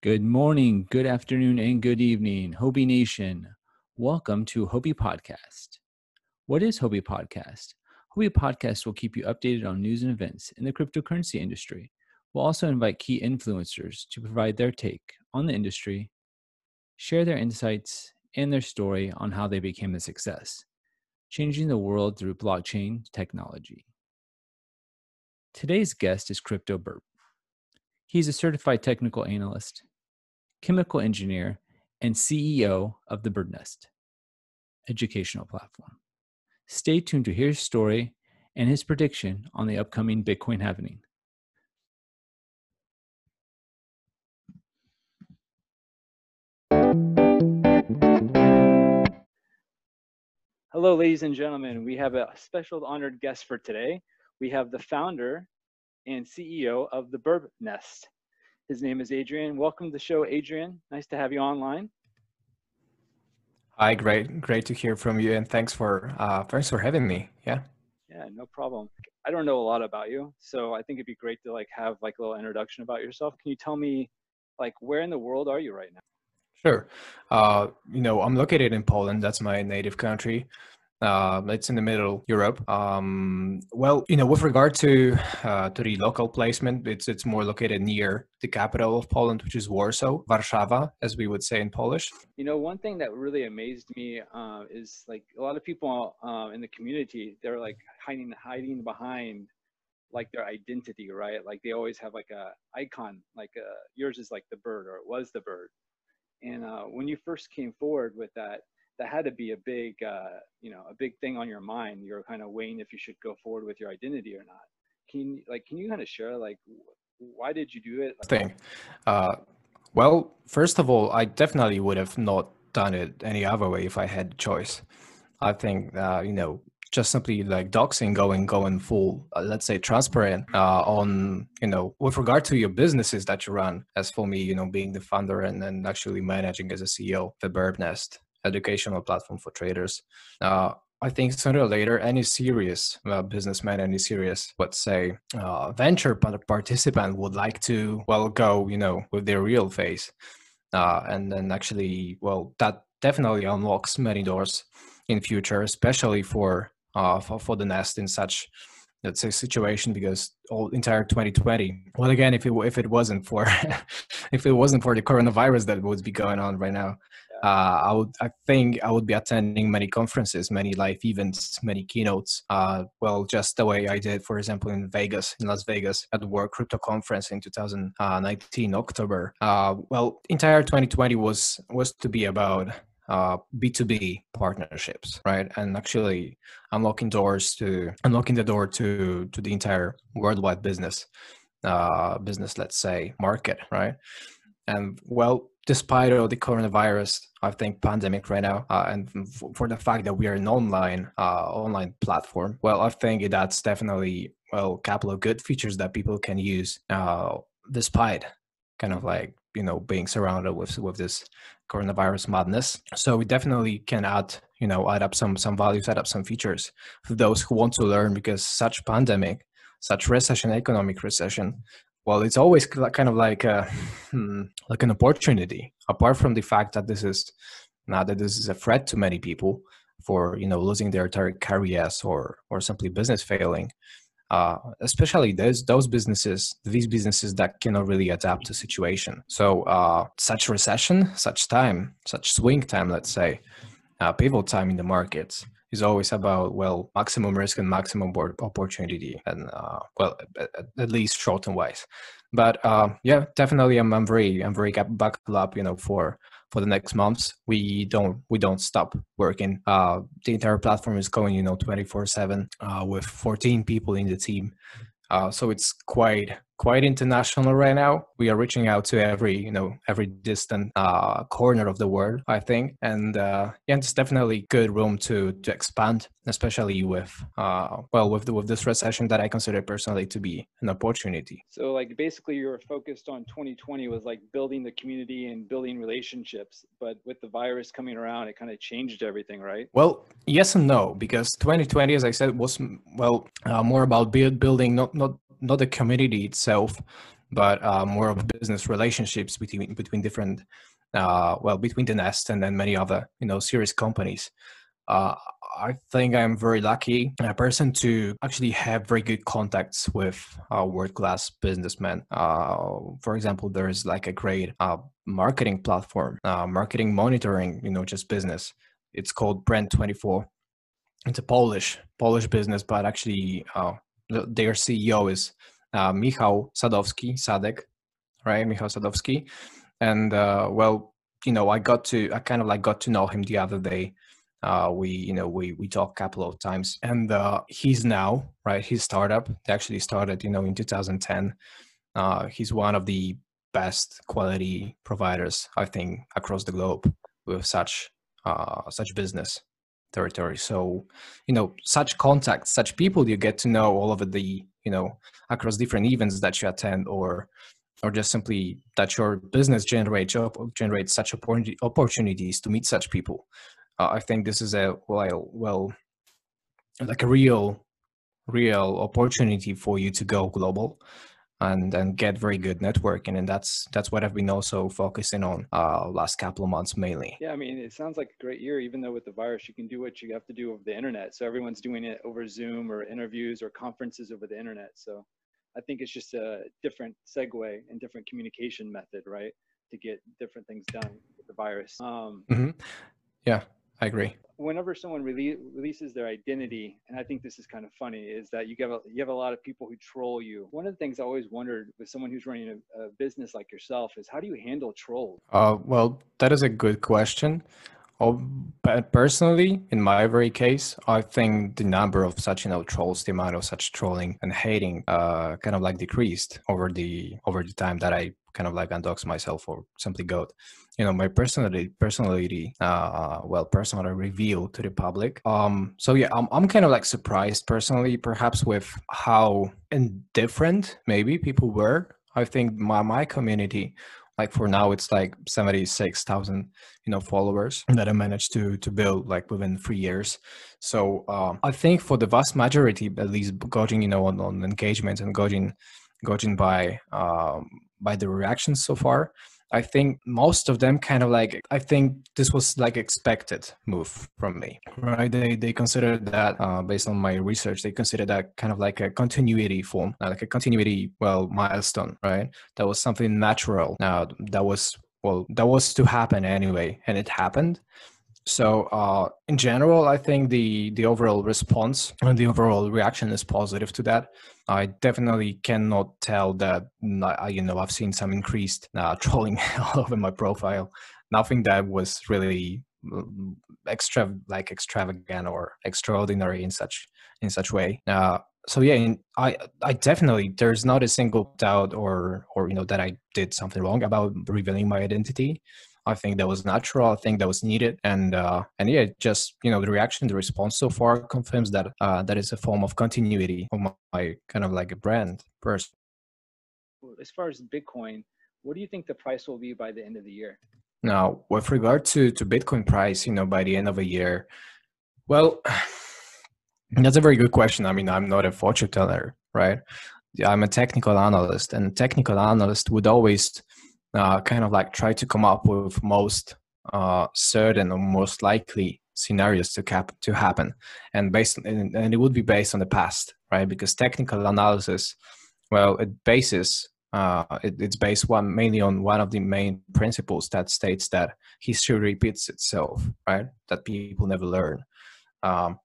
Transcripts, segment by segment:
Good morning, good afternoon, and good evening, Huobi Nation. Welcome to Huobi Podcast. What is Huobi Podcast? Huobi Podcast will keep you updated on news and events in the cryptocurrency industry. We'll also invite key influencers to provide their take on the industry, share their insights and their story on how they became a success, changing the world through blockchain technology. Today's guest is Crypto Birb. He's a certified technical analyst, chemical engineer, and CEO of the Bird Nest educational platform. Stay tuned to hear his story and his prediction on the upcoming Bitcoin halving. Hello, ladies and gentlemen. We have a special honored guest for today. We have the founder and CEO of the Bird Nest. His name is Adrian. Welcome to the show, Adrian. Nice to have you online. Hi, great, great to hear from you, and thanks for uh, thanks for having me. Yeah. Yeah, no problem. I don't know a lot about you, so I think it'd be great to like have like a little introduction about yourself. Can you tell me, like, where in the world are you right now? Sure. Uh, you know, I'm located in Poland. That's my native country. Uh, it's in the middle Europe. Um, well, you know, with regard to uh, to the local placement, it's it's more located near the capital of Poland, which is Warsaw, Warszawa, as we would say in Polish. You know, one thing that really amazed me uh, is like a lot of people uh, in the community, they're like hiding hiding behind like their identity, right? Like they always have like a icon, like uh, yours is like the bird, or it was the bird. And uh, when you first came forward with that that had to be a big uh, you know a big thing on your mind you're kind of weighing if you should go forward with your identity or not. Can you like can you kind of share like why did you do it? Thing. Uh, well first of all i definitely would have not done it any other way if i had the choice. I think uh, you know just simply like doxing going going full uh, let's say transparent uh, on you know with regard to your businesses that you run as for me you know being the founder and then actually managing as a ceo the bird nest educational platform for traders. Uh, I think sooner or later, any serious uh, businessman, any serious, let's say, uh, venture participant would like to, well, go, you know, with their real face. Uh, and then actually, well, that definitely unlocks many doors in future, especially for, uh, for, for the Nest in such, let's say, situation because all entire 2020. Well, again, if it, if it wasn't for, if it wasn't for the coronavirus that would be going on right now, uh, I would, I think, I would be attending many conferences, many live events, many keynotes. Uh, well, just the way I did, for example, in Vegas, in Las Vegas, at the World Crypto Conference in 2019 October. Uh, well, entire 2020 was was to be about uh, B2B partnerships, right? And actually unlocking doors to unlocking the door to to the entire worldwide business uh, business, let's say, market, right? And well, despite all the coronavirus, I think pandemic right now, uh, and f- for the fact that we are an online uh, online platform, well, I think that's definitely well a couple of good features that people can use uh, despite kind of like you know being surrounded with with this coronavirus madness. So we definitely can add you know add up some some value, add up some features for those who want to learn because such pandemic, such recession, economic recession well it's always kind of like a, hmm, like an opportunity. Apart from the fact that this is now that this is a threat to many people for you know losing their careers or or simply business failing uh, especially those those businesses these businesses that cannot really adapt to situation. So uh, such recession such time such swing time let's say uh, pivotal time in the markets is always about well maximum risk and maximum opportunity and uh, well at, at, least short and wise. But uh, yeah definitely I'm, I'm very i'm very buckled up you know for for the next months. We don't we don't stop working. Uh the entire platform is going you know 24 7 uh with 14 people in the team. Uh so it's quite quite international right now. We are reaching out to every, you know, every distant uh, corner of the world, I think, and uh, yeah, it's definitely good room to to expand, especially with uh, well with the, with this recession that I consider personally to be an opportunity. So, like, basically, you were focused on 2020 was like building the community and building relationships, but with the virus coming around, it kind of changed everything, right? Well, yes and no, because 2020, as I said, was well uh, more about build building, not not not the community itself but uh, more of business relationships between between different uh, well between the nest and then many other you know serious companies uh, I think I'm very lucky a person to actually have very good contacts with uh, world class businessmen. Uh, for example, there is like a great uh, marketing platform, uh, marketing monitoring, you know, just business. It's called Brand 24. It's a Polish Polish business, but actually uh, their CEO is uh, Michał Sadowski, Sadek, right? Michał Sadowski. And well, you know, I got to, I kind of like got to know him the other day uh, we you know we we talked a couple of times and uh, he's now right his startup they actually started you know in 2010 uh, he's one of the best quality providers i think across the globe with such uh, such business territory. So you know such contacts such people you get to know all over the you know across different events that you attend or or just simply that your business generates generates such opportunities to meet such people. Uh, I think this is a well, well, like a real, real opportunity for you to go global and and get very good networking and that's that's what i've been also focusing on uh last couple of months mainly. Yeah i mean it sounds like a great year even though with the virus you can do what you have to do over the internet. So everyone's doing it over zoom or interviews or conferences over the internet. So i think it's just a different segue and different communication method right to get different things done with the virus. Um mm-hmm. yeah I agree. Whenever someone rele- releases their identity, and I think this is kind of funny, is that you have a, you have a lot of people who troll you. One of the things I always wondered with someone who's running a, a business like yourself is how do you handle trolls? Uh, well, that is a good question. Oh, but personally, in my very case, I think the number of such you know trolls, the amount of such trolling and hating, uh, kind of like decreased over the over the time that I kind of like undox myself or simply go you know my personality personality uh well personally revealed to the public. Um so yeah I'm, I'm kind of like surprised personally perhaps with how indifferent maybe people were. I think my my community like for now it's like 76,000 you know followers that I managed to to build like within 3 years. So um, I think for the vast majority at least gauging you know on, on engagement and gauging gauging by um, by the reactions so far I think most of them kind of like I think this was like expected move from me, right? They they considered that uh, based on my research, they considered that kind of like a continuity form, uh, like a continuity well milestone, right? That was something natural. Now that was well that was to happen anyway, and it happened. So uh, in general, I think the the overall response and the overall reaction is positive to that. I definitely cannot tell that you know I've seen some increased uh, trolling all over my profile. Nothing that was really mm, extra like extravagant or extraordinary in such in such way. Uh, so yeah, in, I I definitely there's not a single doubt or or you know that I did something wrong about revealing my identity. I think that was natural. I think that was needed, and uh, and yeah, just you know the reaction, the response so far confirms that uh, that is a form of continuity of my, my kind of like a brand person. As far as Bitcoin, what do you think the price will be by the end of the year? Now, with regard to to Bitcoin price, you know, by the end of a year, well, that's a very good question. I mean, I'm not a fortune teller, right? I'm a technical analyst, and technical analyst would always uh, kind of like try to come up with most uh, certain or most likely scenarios to cap to happen. And based and, it would be based on the past right? Because technical analysis well it bases uh, it, it's based one mainly on one of the main principles that states that history repeats itself right? That people never learn. Um,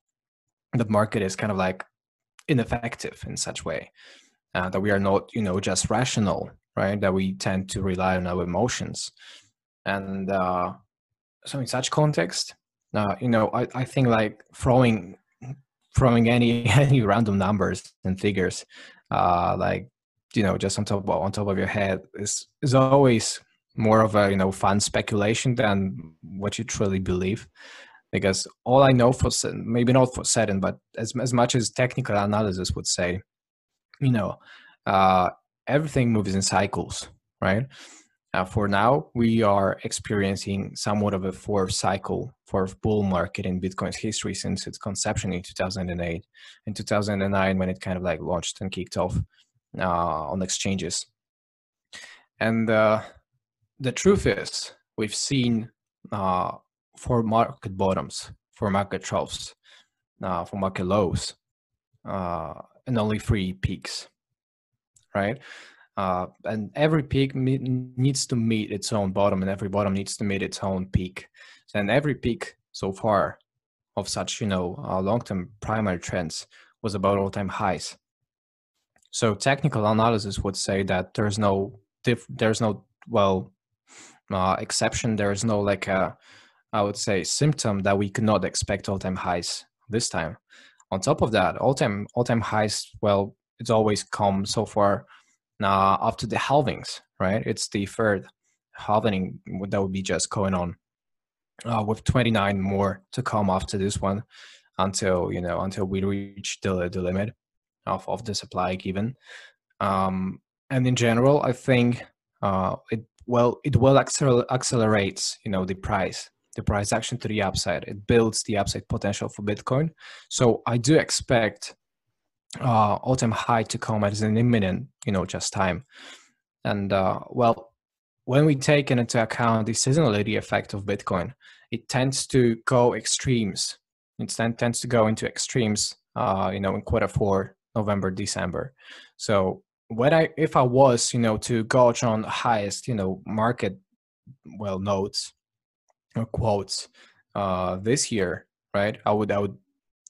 the market is kind of like ineffective in such way uh, that we are not you know just rational right? That we tend to rely on our emotions. And uh, so in such context, uh, you know, I, I think like throwing throwing any any random numbers and figures, uh, like you know, just on top of, on top of your head is is always more of a you know fun speculation than what you truly believe. Because all I know for maybe not for certain, but as as much as technical analysis would say, you know, uh, everything moves in cycles, right? Uh, for now, we are experiencing somewhat of a fourth cycle, fourth bull market in Bitcoin's history since its conception in 2008. In 2009, when it kind of like launched and kicked off uh, on exchanges. And uh, the truth is, we've seen uh, for market bottoms, four market troughs, uh, for market lows, uh, and only three peaks, right? Uh, and every peak me- needs to meet its own bottom, and every bottom needs to meet its own peak. And every peak so far of such, you know, uh, long-term primary trends was about all-time highs. So technical analysis would say that there's no diff- there's no well uh, exception. There is no like a I would say symptom that we could not expect all-time highs this time. On top of that, all-time all-time highs. Well, it's always come so far uh, after the halvings, right? It's the third halving that would be just going on uh, with 29 more to come after this one until you know until we reach the the limit of of the supply given. Um, and in general, I think uh, it well it will acceler- accelerates you know the price the price action to the upside. It builds the upside potential for Bitcoin. So I do expect uh, all-time high to come as an imminent, you know, just time. And uh, well, when we take into account the seasonality effect of Bitcoin, it tends to go extremes. It tends to go into extremes, uh, you know, in quarter four, November, December. So when I, if I was, you know, to gauge on highest, you know, market, well, notes or quotes uh, this year, right? I would, I would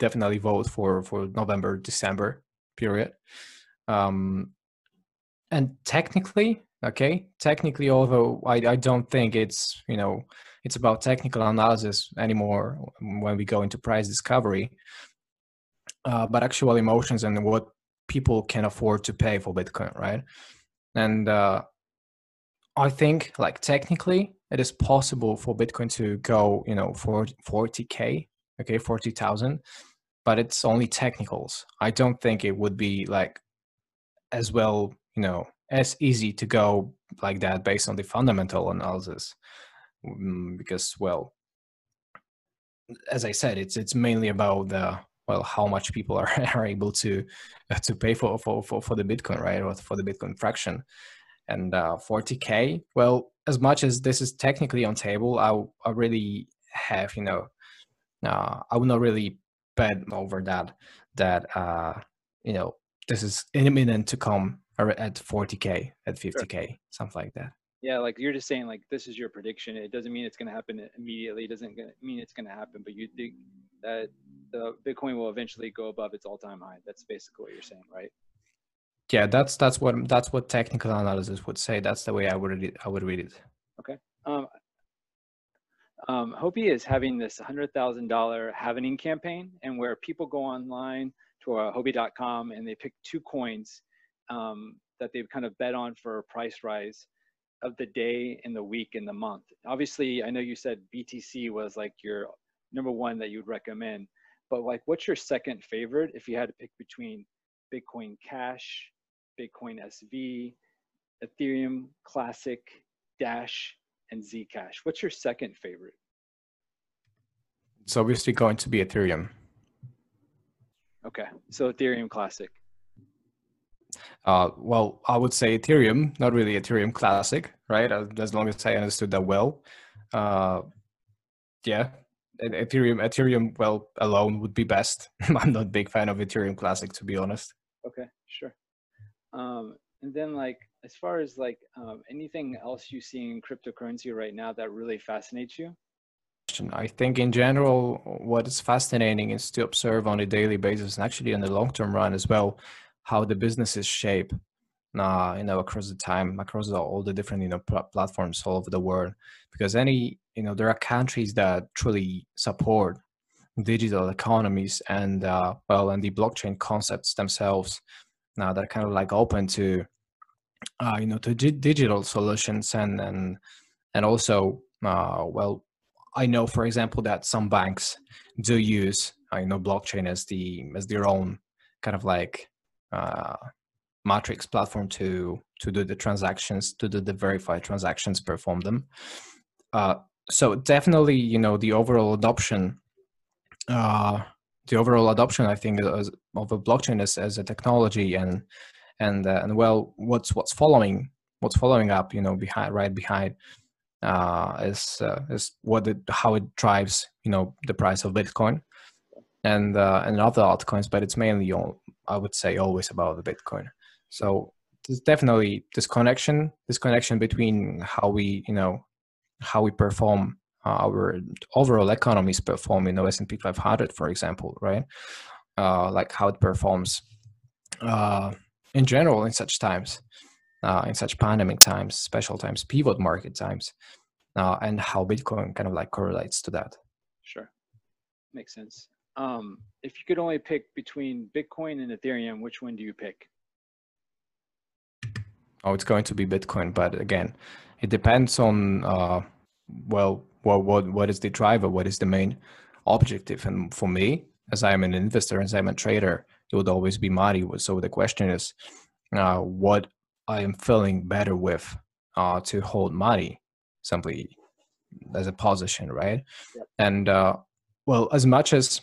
definitely vote for for November, December period. Um, and technically, okay, technically, although I, I don't think it's you know it's about technical analysis anymore when we go into price discovery, uh, but actual emotions and what people can afford to pay for Bitcoin, right? And uh, I think like technically it is possible for Bitcoin to go, you know, for 40k, okay, 40,000, but it's only technicals. I don't think it would be like as well, you know, as easy to go like that based on the fundamental analysis mm, because well as i said it's it's mainly about the well how much people are, are able to uh, to pay for, for for for the bitcoin right or for the bitcoin fraction and uh, 40k well as much as this is technically on table i i really have you know uh, i would not really bet over that that uh you know this is imminent to come at 40k at 50k sure. something like that. Yeah like you're just saying like this is your prediction it doesn't mean it's going to happen immediately it doesn't mean it's going to happen but you think that the bitcoin will eventually go above its all-time high that's basically what you're saying right? Yeah that's that's what that's what technical analysis would say that's the way i would read it i would read it. Okay um um, Huobi is having this $100,000 Halvening campaign and where people go online to uh, Huobi.com and they pick two coins um, that they've kind of bet on for a price rise of the day and the week and the month. Obviously, I know you said BTC was like your number one that you'd recommend, but like what's your second favorite if you had to pick between Bitcoin Cash, Bitcoin SV, Ethereum Classic, Dash, and Zcash? What's your second favorite? It's obviously going to be Ethereum. Okay, so Ethereum Classic. Uh, well, I would say Ethereum, not really Ethereum Classic, right? As long as I understood that well. Uh, yeah, Ethereum, Ethereum, well, alone would be best. I'm not a big fan of Ethereum Classic, to be honest. Okay, sure. Um, and then, like, as far as like um, anything else you see in cryptocurrency right now that really fascinates you? I think in general, what is fascinating is to observe on a daily basis and actually in the long term run as well how the businesses shape uh, you know across the time across the, all the different you know pl- platforms all over the world because any you know there are countries that truly support digital economies and uh, well and the blockchain concepts themselves now uh, they're kind of like open to uh, you know to di- digital solutions and and and also uh, well i know for example that some banks do use uh, you know blockchain as the as their own kind of like uh, matrix platform to to do the transactions to do the verified transactions perform them. Uh, so definitely you know the overall adoption uh, the overall adoption i think of a blockchain as, as a technology and and uh, and well what's what's following what's following up, you know, behind right behind uh, is uh, is what it, how it drives you know the price of Bitcoin and uh, and other altcoins, but it's mainly all, I would say always about the Bitcoin. So there's definitely this connection, this connection between how we you know how we perform our overall economies perform in the S&P 500, for example, right? Uh, like how it performs uh, in general in such times uh, in such pandemic times, special times, pivot market times, uh, and how Bitcoin kind of like correlates to that. Sure, makes sense. Um, if you could only pick between Bitcoin and Ethereum, which one do you pick? Oh, it's going to be Bitcoin, but again, it depends on uh, well, what what what is the driver? What is the main objective? And for me, as I am an investor, as I'm a trader, it would always be Mari. So the question is, uh, what I am feeling better with uh, to hold money simply as a position, right? Yep. And uh, well, as much as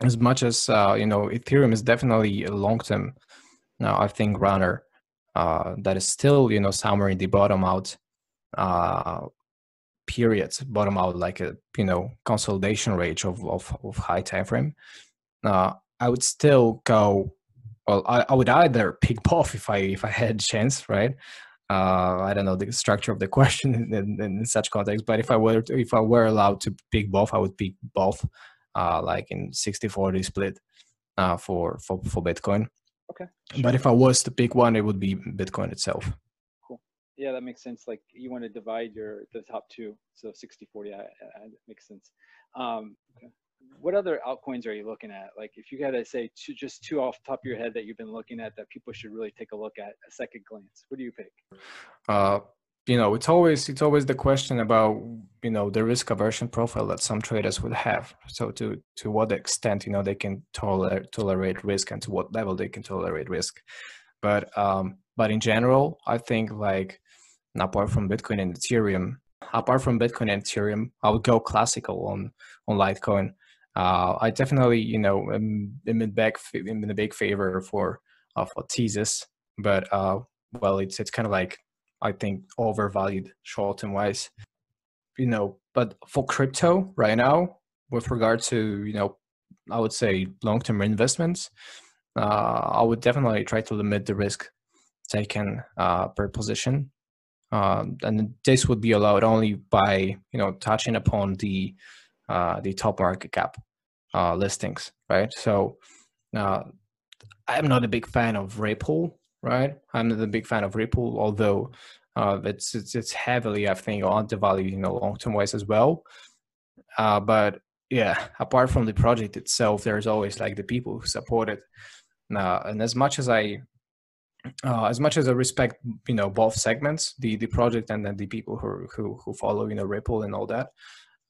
as much as uh, you know, Ethereum is definitely a long term, uh, I think, runner uh, that is still you know somewhere in the bottom out uh, periods, bottom out like a you know consolidation range of of, of high time frame. Uh, I would still go well, I, I would either pick both if I if I had chance, right? Uh, I don't know the structure of the question in, in, in, such context, but if I were to, if I were allowed to pick both, I would pick both, uh, like in 60-40 split uh, for for for Bitcoin. Okay. Sure. But if I was to pick one, it would be Bitcoin itself. Cool. Yeah, that makes sense. Like you want to divide your the top two, so 60-40, I, I, makes sense. Um, okay what other altcoins are you looking at? Like if you got to say two, just two off top of your head that you've been looking at that people should really take a look at a second glance, what do you pick? Uh, you know, it's always it's always the question about you know the risk aversion profile that some traders would have. So to to what extent you know they can tolerate tolerate risk and to what level they can tolerate risk. But um, but in general, I think like apart from Bitcoin and Ethereum, apart from Bitcoin and Ethereum, I would go classical on on Litecoin uh, I definitely, you know, am, am in back in a big favor for uh, for Tezos, but uh, well, it's it's kind of like I think overvalued short term wise, you know. But for crypto right now, with regard to you know, I would say long term investments, uh, I would definitely try to limit the risk taken uh, per position. Um, and this would be allowed only by you know touching upon the uh, the top market cap uh, listings, right? So uh, I'm not a big fan of Ripple, right? I'm not a big fan of Ripple, although uh, it's, it's, it's heavily, I think, undervalued, in know, long term ways as well. Uh, but yeah, apart from the project itself, there's always like the people who support it. Uh, and as much as I uh, as much as I respect, you know, both segments, the the project and then the people who who who follow, you know, Ripple and all that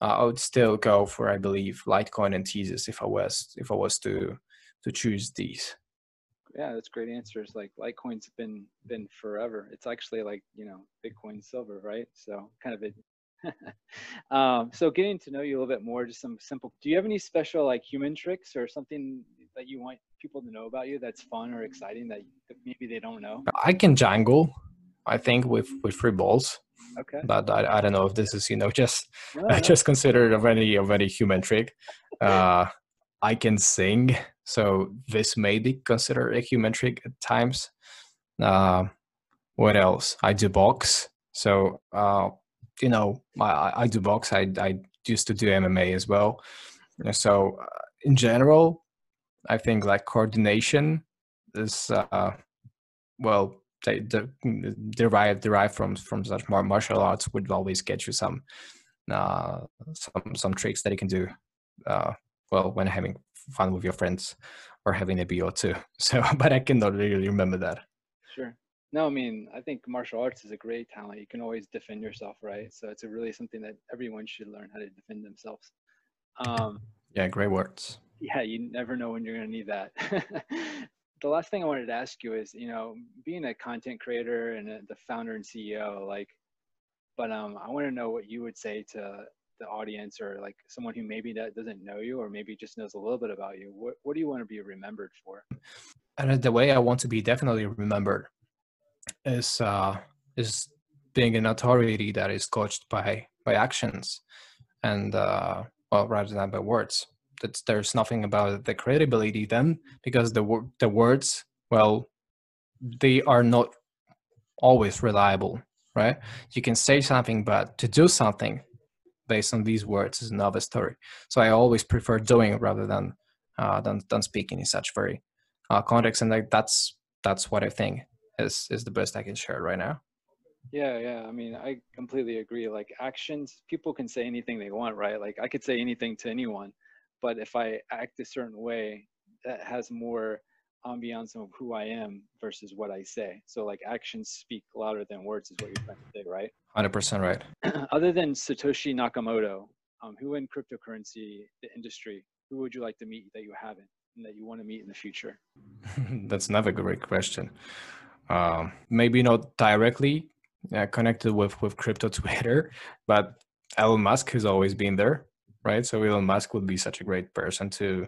uh, I would still go for I believe Litecoin and Tezos if I was if I was to to choose these. Yeah, that's great answers. Like Litecoin's been been forever. It's actually like you know Bitcoin silver, right? So kind of it. um, so getting to know you a little bit more, just some simple. Do you have any special like human tricks or something that you want people to know about you that's fun or exciting that, that maybe they don't know? I can jangle. I think with with three balls. Okay. But I, I don't know if this is you know just no, no. just considered a very a very human trick. Uh, I can sing, so this may be considered a human trick at times. Uh, what else? I do box, so uh, you know I, I do box. I I used to do MMA as well. So uh, in general, I think like coordination is uh, well they de- derive derive from from such martial arts would always get you some uh, some some tricks that you can do uh, well when having fun with your friends or having a beer or two. So, but I cannot really remember that. Sure. No, I mean, I think martial arts is a great talent. You can always defend yourself, right? So it's a really something that everyone should learn how to defend themselves. Um, yeah, great words. Yeah, you never know when you're going to need that. the last thing I wanted to ask you is, you know, being a content creator and a, the founder and CEO, like, but um, I want to know what you would say to the audience or like someone who maybe that doesn't know you or maybe just knows a little bit about you. What what do you want to be remembered for? And the way I want to be definitely remembered is uh, is being an authority that is coached by by actions and uh, well rather than by words that there's nothing about the credibility then because the the words well they are not always reliable right? You can say something but to do something based on these words is another story. So i always prefer doing rather than uh, than, than speaking in such very uh, context and like that's that's what i think is is the best i can share right now. Yeah yeah i mean i completely agree like actions people can say anything they want right? Like i could say anything to anyone but if i act a certain way that has more ambiance of who i am versus what i say. So like actions speak louder than words is what you're trying to say right? 100% right. Other than satoshi nakamoto um, who in cryptocurrency the industry who would you like to meet that you haven't and that you want to meet in the future? That's another great question. Um, maybe not directly uh, connected with with crypto Twitter, but Elon Musk has always been there, right? So Elon Musk would be such a great person to,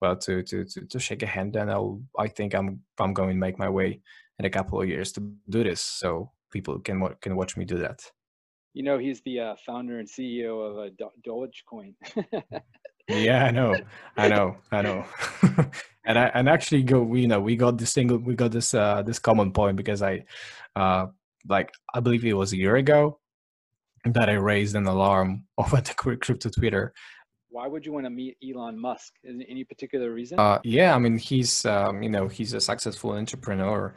well, to to to, to shake a hand, and I'll I think I'm I'm going to make my way in a couple of years to do this, so people can can watch me do that. You know, he's the uh, founder and CEO of a Do- Dogecoin. yeah, I know, I know, I know. and I and actually go, we you know, we got this single, we got this uh this common point because I uh like I believe it was a year ago that I raised an alarm over the crypto Twitter. Why would you want to meet Elon Musk? Is any particular reason? Uh, yeah, I mean he's um, you know he's a successful entrepreneur,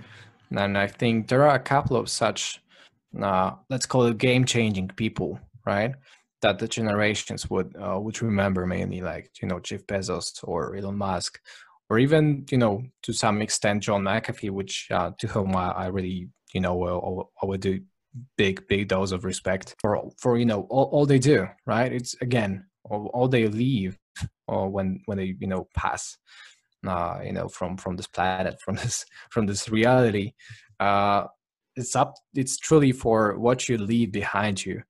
and I think there are a couple of such uh, let's call it game changing people, right? That the generations would uh, would remember mainly, like you know Jeff Bezos or Elon Musk, or even you know to some extent John McAfee, which uh, to whom I, I really you know I would do big big dose of respect for for you know all, all they do right? It's again all, all they leave or when when they you know pass uh you know from from this planet from this from this reality. Uh it's up it's truly for what you leave behind you.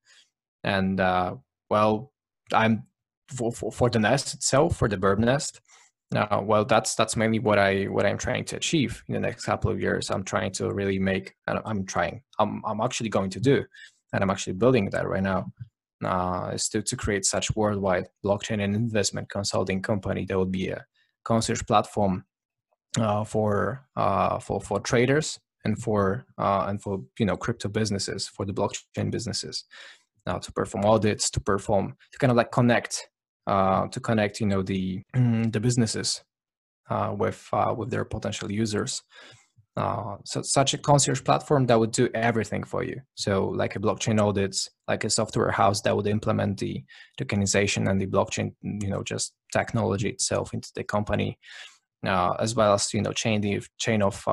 And uh well i'm for, for, for the nest itself for the bird nest uh, well, that's that's mainly what I what I'm trying to achieve in the next couple of years. I'm trying to really make. and I'm trying. I'm I'm actually going to do, and I'm actually building that right now. Uh, is to to create such worldwide blockchain and investment consulting company that would be a concierge platform uh, for uh, for for traders and for uh, and for you know crypto businesses for the blockchain businesses. Now to perform audits, to perform to kind of like connect uh, to connect you know the the businesses uh, with uh, with their potential users. Uh, so such a concierge platform that would do everything for you. So like a blockchain audits, like a software house that would implement the tokenization and the blockchain, you know, just technology itself into the company, uh, as well as you know chain the chain of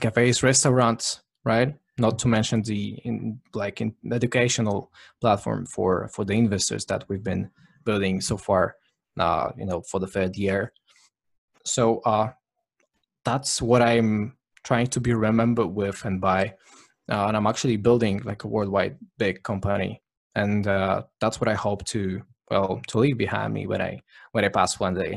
cafes, restaurants, right? Not to mention the in, like in educational platform for for the investors that we've been building so far, uh, you know, for the third year. So uh, that's what I'm trying to be remembered with and by. Uh, and I'm actually building like a worldwide big company, and uh, that's what I hope to well to leave behind me when I when I pass one day.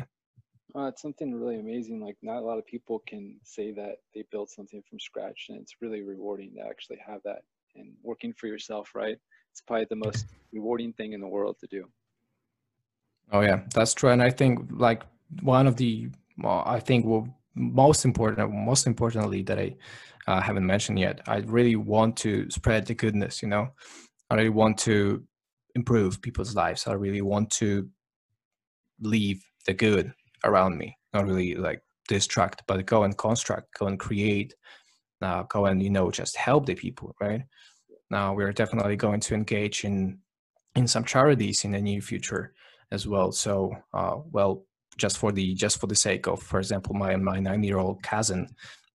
Uh, it's something really amazing. Like not a lot of people can say that they built something from scratch, and it's really rewarding to actually have that. And working for yourself, right? It's probably the most rewarding thing in the world to do. Oh yeah, that's true. And I think like one of the well, I think most important, most importantly that I uh, haven't mentioned yet, I really want to spread the goodness. You know, I really want to improve people's lives. I really want to leave the good around me. Not really like distract, but go and construct, go and create, uh, go and you know just help the people. Right now, we're definitely going to engage in in some charities in the near future as well. So, uh, well, just for the just for the sake of, for example, my my nine year old cousin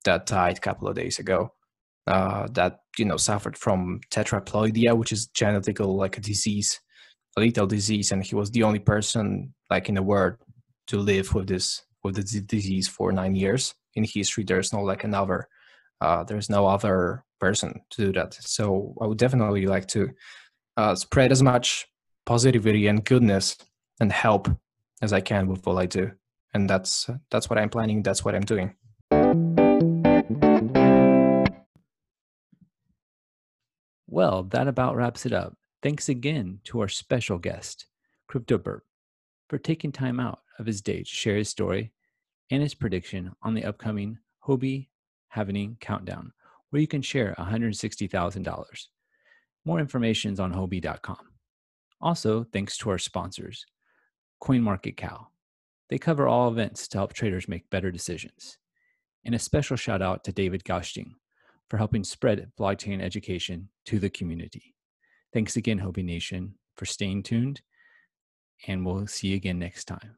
that died a couple of days ago, uh, that you know suffered from tetraploidia, which is genetical like a disease, a lethal disease, and he was the only person like in the world to live with this with the disease for nine years in history. There's no like another, uh, there's no other person to do that. So I would definitely like to uh, spread as much positivity and goodness and help as I can with what I do. And that's that's what I'm planning. That's what I'm doing. Well, that about wraps it up. Thanks again to our special guest, CryptoBirb, for taking time out of his day to share his story and his prediction on the upcoming Huobi Halving Countdown, where you can share $160,000. More information is on Huobi.com. Also, thanks to our sponsors, CoinMarketCal. They cover all events to help traders make better decisions. And a special shout out to David Gausting for helping spread blockchain education to the community. Thanks again, Huobi Nation, for staying tuned, and we'll see you again next time.